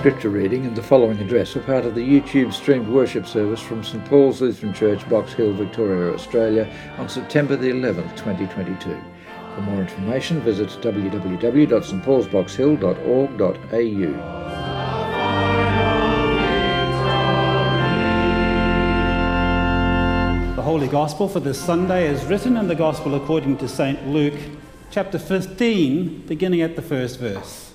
scripture reading and the following address were part of the YouTube streamed worship service from St Paul's Lutheran Church, Box Hill, Victoria, Australia on September the 11th, 2022. For more information, visit www.stpaulsboxhill.org.au. The Holy Gospel for this Sunday is written in the Gospel according to St. Luke, chapter 15, beginning at the first verse.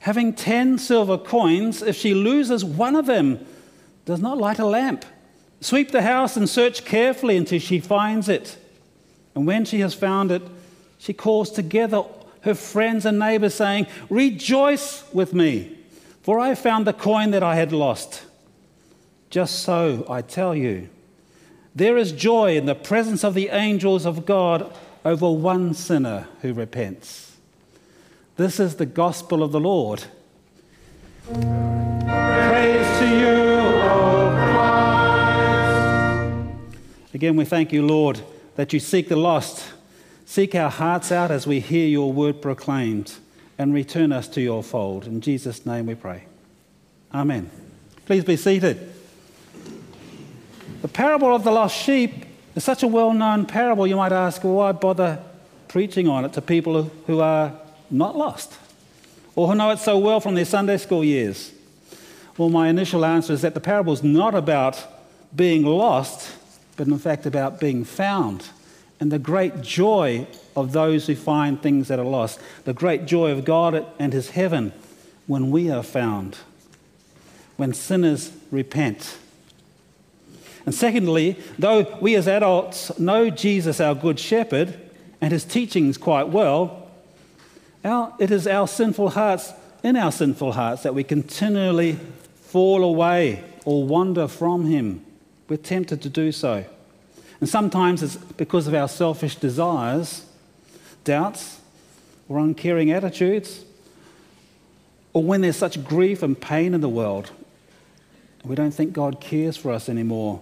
Having 10 silver coins, if she loses one of them, does not light a lamp, sweep the house and search carefully until she finds it. And when she has found it, she calls together her friends and neighbors, saying, Rejoice with me, for I have found the coin that I had lost. Just so, I tell you, there is joy in the presence of the angels of God over one sinner who repents. This is the gospel of the Lord. Praise to you, O Christ. Again, we thank you, Lord, that you seek the lost. Seek our hearts out as we hear your word proclaimed and return us to your fold. In Jesus' name we pray. Amen. Please be seated. The parable of the lost sheep is such a well known parable, you might ask, well, why bother preaching on it to people who are not lost, or who know it so well from their Sunday school years? Well, my initial answer is that the parable is not about being lost, but in fact about being found. And the great joy of those who find things that are lost, the great joy of God and His heaven when we are found, when sinners repent. And secondly, though we as adults know Jesus, our Good Shepherd, and His teachings quite well, our, it is our sinful hearts, in our sinful hearts, that we continually fall away or wander from Him. We're tempted to do so. And sometimes it's because of our selfish desires, doubts, or uncaring attitudes, or when there's such grief and pain in the world, we don't think God cares for us anymore.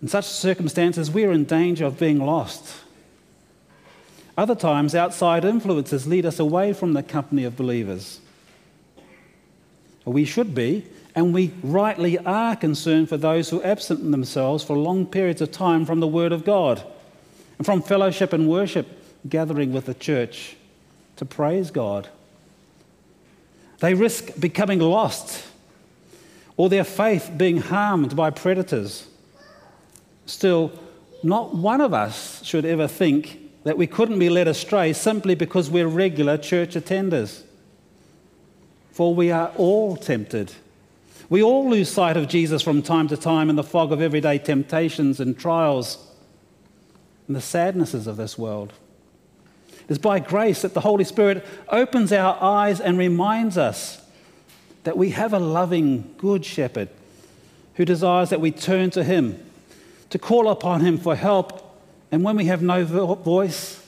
In such circumstances, we are in danger of being lost other times, outside influences lead us away from the company of believers. We should be, and we rightly are concerned for those who absent themselves for long periods of time from the Word of God and from fellowship and worship, gathering with the church to praise God. They risk becoming lost or their faith being harmed by predators. Still, not one of us should ever think that we couldn't be led astray simply because we're regular church attenders. For we are all tempted. We all lose sight of Jesus from time to time in the fog of everyday temptations and trials and the sadnesses of this world. It is by grace that the Holy Spirit opens our eyes and reminds us that we have a loving, good shepherd who desires that we turn to him, to call upon him for help and when we have no voice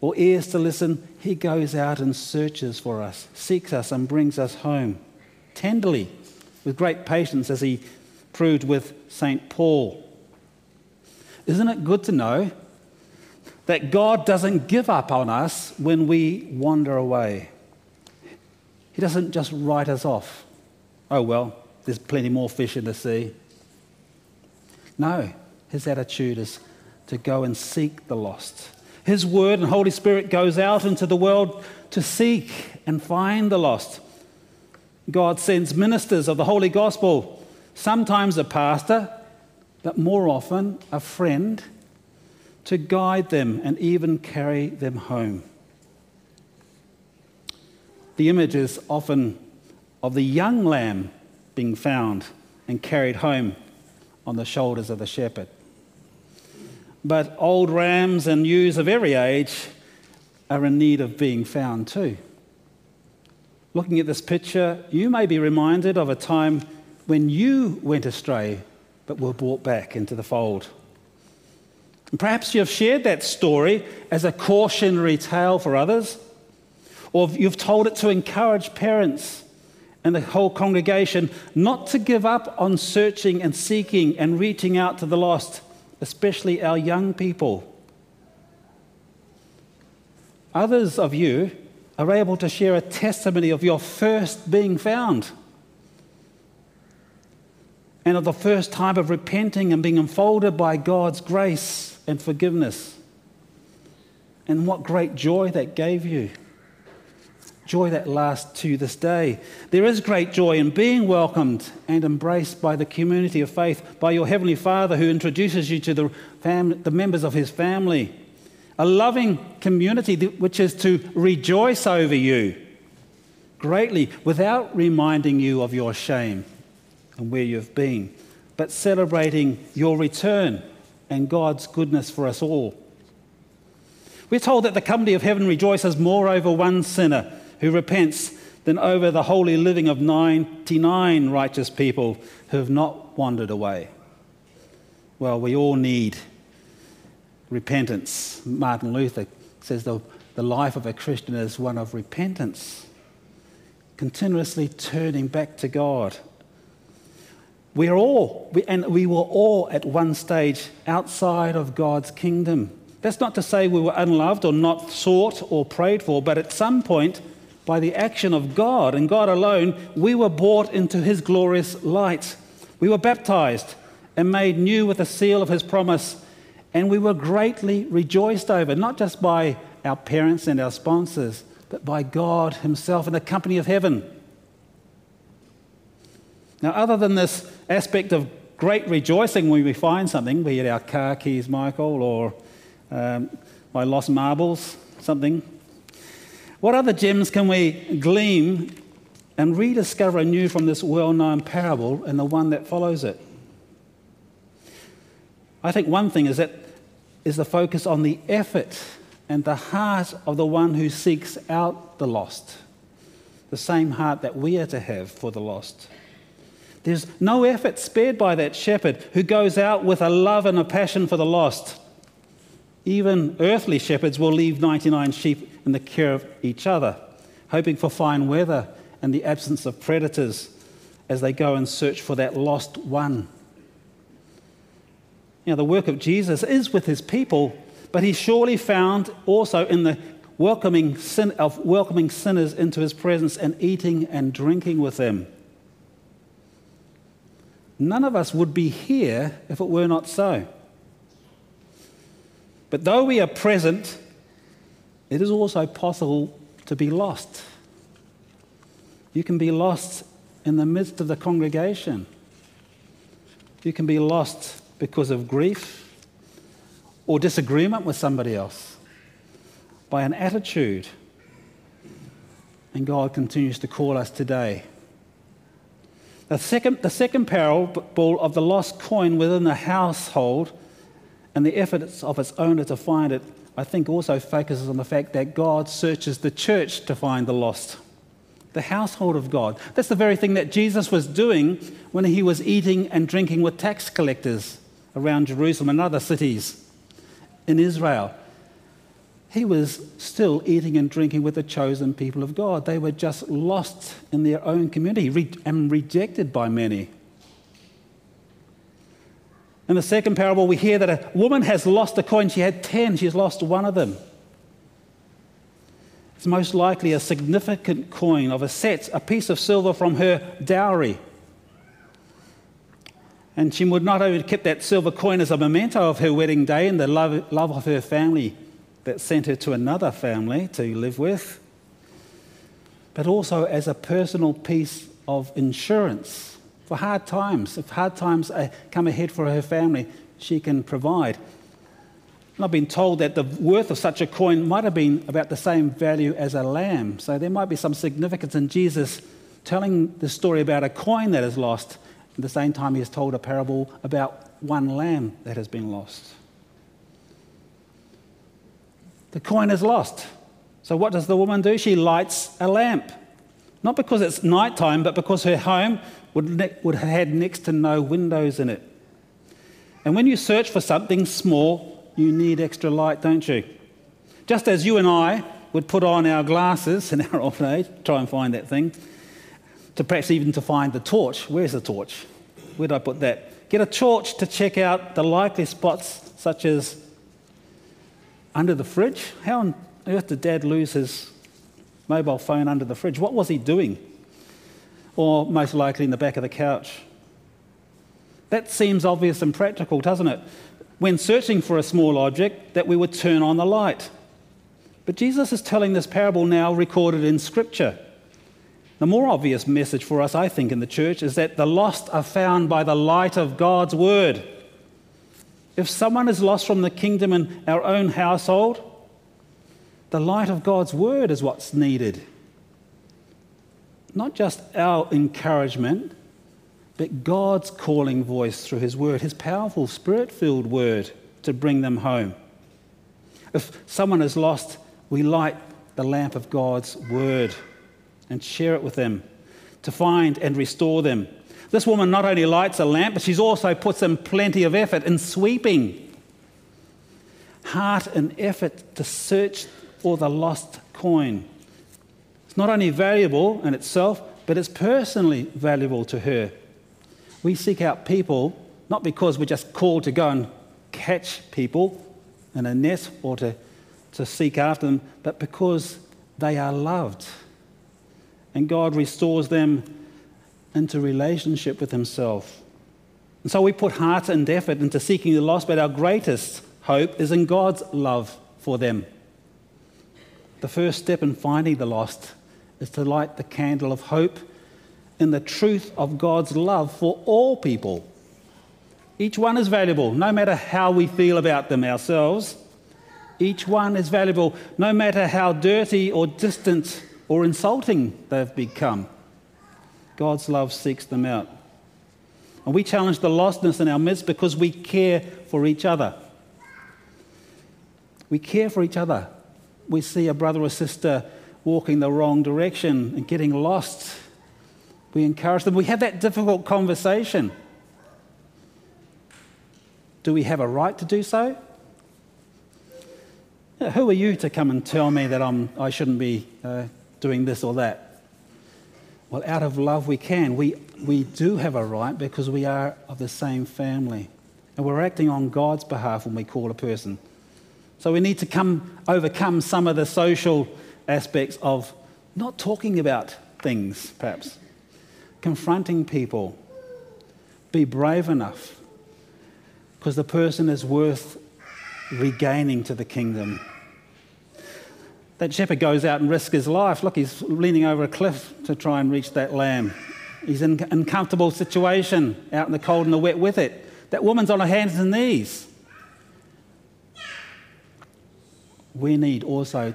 or ears to listen, he goes out and searches for us, seeks us, and brings us home tenderly, with great patience, as he proved with St. Paul. Isn't it good to know that God doesn't give up on us when we wander away? He doesn't just write us off. Oh, well, there's plenty more fish in the sea. No, his attitude is to go and seek the lost. His word and Holy Spirit goes out into the world to seek and find the lost. God sends ministers of the Holy Gospel, sometimes a pastor, but more often a friend, to guide them and even carry them home. The image is often of the young lamb being found and carried home on the shoulders of the shepherd. But old rams and ewes of every age are in need of being found too. Looking at this picture, you may be reminded of a time when you went astray but were brought back into the fold. And perhaps you have shared that story as a cautionary tale for others, or you've told it to encourage parents and the whole congregation not to give up on searching and seeking and reaching out to the lost, especially our young people. Others of you are able to share a testimony of your first being found and of the first time of repenting and being enfolded by God's grace and forgiveness. And what great joy that gave you. Joy that lasts to this day. There is great joy in being welcomed and embraced by the community of faith, by your Heavenly Father who introduces you to the, fam- the members of His family a loving community which is to rejoice over you greatly without reminding you of your shame and where you've been, but celebrating your return and God's goodness for us all. We're told that the company of heaven rejoices more over one sinner who repents than over the holy living of 99 righteous people who have not wandered away. Well, we all need repentance. Martin Luther says the, the life of a Christian is one of repentance, continuously turning back to God. We are all, we, and we were all at one stage outside of God's kingdom. That's not to say we were unloved or not sought or prayed for, but at some point, by the action of God and God alone, we were brought into His glorious light. We were baptized and made new with the seal of His promise and we were greatly rejoiced over, not just by our parents and our sponsors, but by God Himself in the company of heaven. Now, other than this aspect of great rejoicing when we find something, be it our car keys, Michael, or um, my lost marbles, something, what other gems can we glean and rediscover anew from this well known parable and the one that follows it? I think one thing is that is the focus on the effort and the heart of the one who seeks out the lost. The same heart that we are to have for the lost. There's no effort spared by that shepherd who goes out with a love and a passion for the lost. Even earthly shepherds will leave 99 sheep in the care of each other, hoping for fine weather and the absence of predators as they go and search for that lost one. You know, the work of Jesus is with his people, but he's surely found also in the welcoming sin, of welcoming sinners into his presence and eating and drinking with them. None of us would be here if it were not so. But though we are present, it is also possible to be lost. You can be lost in the midst of the congregation. You can be lost because of grief or disagreement with somebody else, by an attitude. And God continues to call us today. The second, the second parable of the lost coin within the household and the efforts of its owner to find it, I think also focuses on the fact that God searches the church to find the lost the household of God. That's the very thing that Jesus was doing when he was eating and drinking with tax collectors around Jerusalem and other cities in Israel. He was still eating and drinking with the chosen people of God. They were just lost in their own community and rejected by many. In the second parable, we hear that a woman has lost a coin. She had 10, she's lost one of them. It's most likely a significant coin of a set, a piece of silver from her dowry. And she would not only keep that silver coin as a memento of her wedding day and the love, love of her family that sent her to another family to live with, but also as a personal piece of insurance for hard times. If hard times come ahead for her family, she can provide. And I've been told that the worth of such a coin might have been about the same value as a lamb. So there might be some significance in Jesus telling the story about a coin that is lost. At the same time, he has told a parable about one lamb that has been lost. The coin is lost. So what does the woman do? She lights a lamp. Not because it's nighttime, but because her home would, would have had next to no windows in it. And when you search for something small, you need extra light, don't you? Just as you and I would put on our glasses in our old age, try and find that thing, to perhaps even to find the torch. Where's the torch? Where did I put that? Get a torch to check out the likely spots, such as under the fridge. How on earth did Dad lose his mobile phone under the fridge. What was he doing? Or most likely in the back of the couch. That seems obvious and practical, doesn't it? When searching for a small object, that we would turn on the light. But Jesus is telling this parable now recorded in Scripture. The more obvious message for us, I think, in the church is that the lost are found by the light of God's Word. If someone is lost from the kingdom in our own household, the light of God's word is what's needed. Not just our encouragement, but God's calling voice through his word, his powerful spirit filled word to bring them home. If someone is lost, we light the lamp of God's word and share it with them to find and restore them. This woman not only lights a lamp, but she's also puts in plenty of effort in sweeping. Heart and effort to search for the lost coin. Not only valuable in itself, but it's personally valuable to her. We seek out people not because we're just called to go and catch people in a net or to, to seek after them, but because they are loved. And God restores them into relationship with Himself. And so we put heart and effort into seeking the lost, but our greatest hope is in God's love for them. The first step in finding the lost is to light the candle of hope in the truth of God's love for all people. Each one is valuable, no matter how we feel about them ourselves. Each one is valuable, no matter how dirty or distant or insulting they've become. God's love seeks them out. And we challenge the lostness in our midst because we care for each other. We care for each other we see a brother or sister walking the wrong direction and getting lost, we encourage them. We have that difficult conversation. Do we have a right to do so? Who are you to come and tell me that I'm, I shouldn't be uh, doing this or that? Well, out of love, we can. We, we do have a right because we are of the same family. And we're acting on God's behalf when we call a person. So we need to come overcome some of the social aspects of not talking about things, perhaps, confronting people. Be brave enough because the person is worth regaining to the kingdom. That shepherd goes out and risks his life. Look, he's leaning over a cliff to try and reach that lamb. He's in an uncomfortable situation, out in the cold and the wet with it. That woman's on her hands and knees. we need also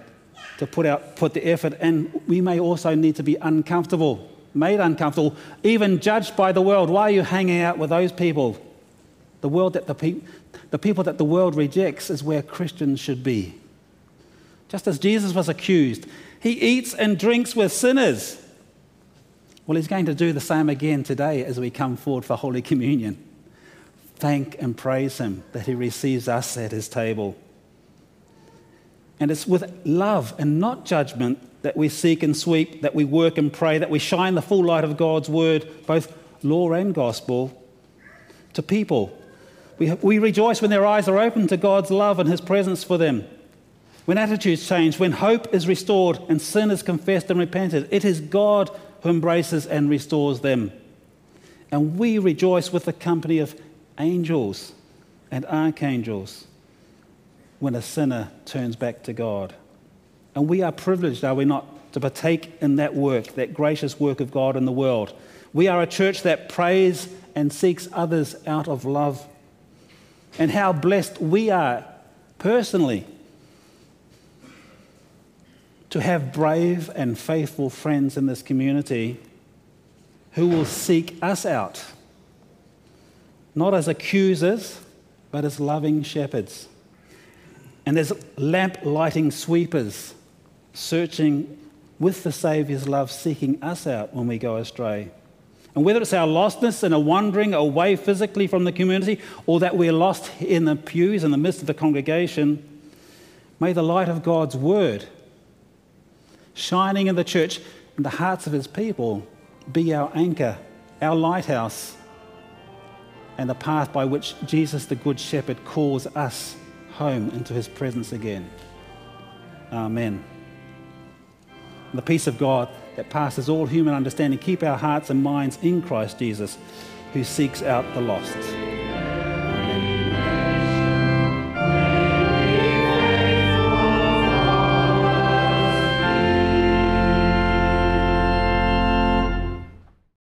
to put, out, put the effort, and we may also need to be uncomfortable, made uncomfortable, even judged by the world. Why are you hanging out with those people? The world that the, pe- the people that the world rejects is where Christians should be. Just as Jesus was accused, he eats and drinks with sinners. Well, he's going to do the same again today as we come forward for Holy Communion. Thank and praise him that he receives us at his table. And it's with love and not judgment that we seek and sweep, that we work and pray, that we shine the full light of God's word, both law and gospel, to people. We, we rejoice when their eyes are open to God's love and his presence for them. When attitudes change, when hope is restored and sin is confessed and repented, it is God who embraces and restores them. And we rejoice with the company of angels and archangels when a sinner turns back to God. And we are privileged, are we not, to partake in that work, that gracious work of God in the world. We are a church that prays and seeks others out of love. And how blessed we are personally to have brave and faithful friends in this community who will seek us out, not as accusers, but as loving shepherds. And there's lamp lighting sweepers searching with the Saviour's love, seeking us out when we go astray. And whether it's our lostness and a wandering away physically from the community, or that we're lost in the pews in the midst of the congregation, may the light of God's word shining in the church and the hearts of his people be our anchor, our lighthouse, and the path by which Jesus, the Good Shepherd, calls us home into his presence again. Amen. The peace of God that passes all human understanding keep our hearts and minds in Christ Jesus, who seeks out the lost.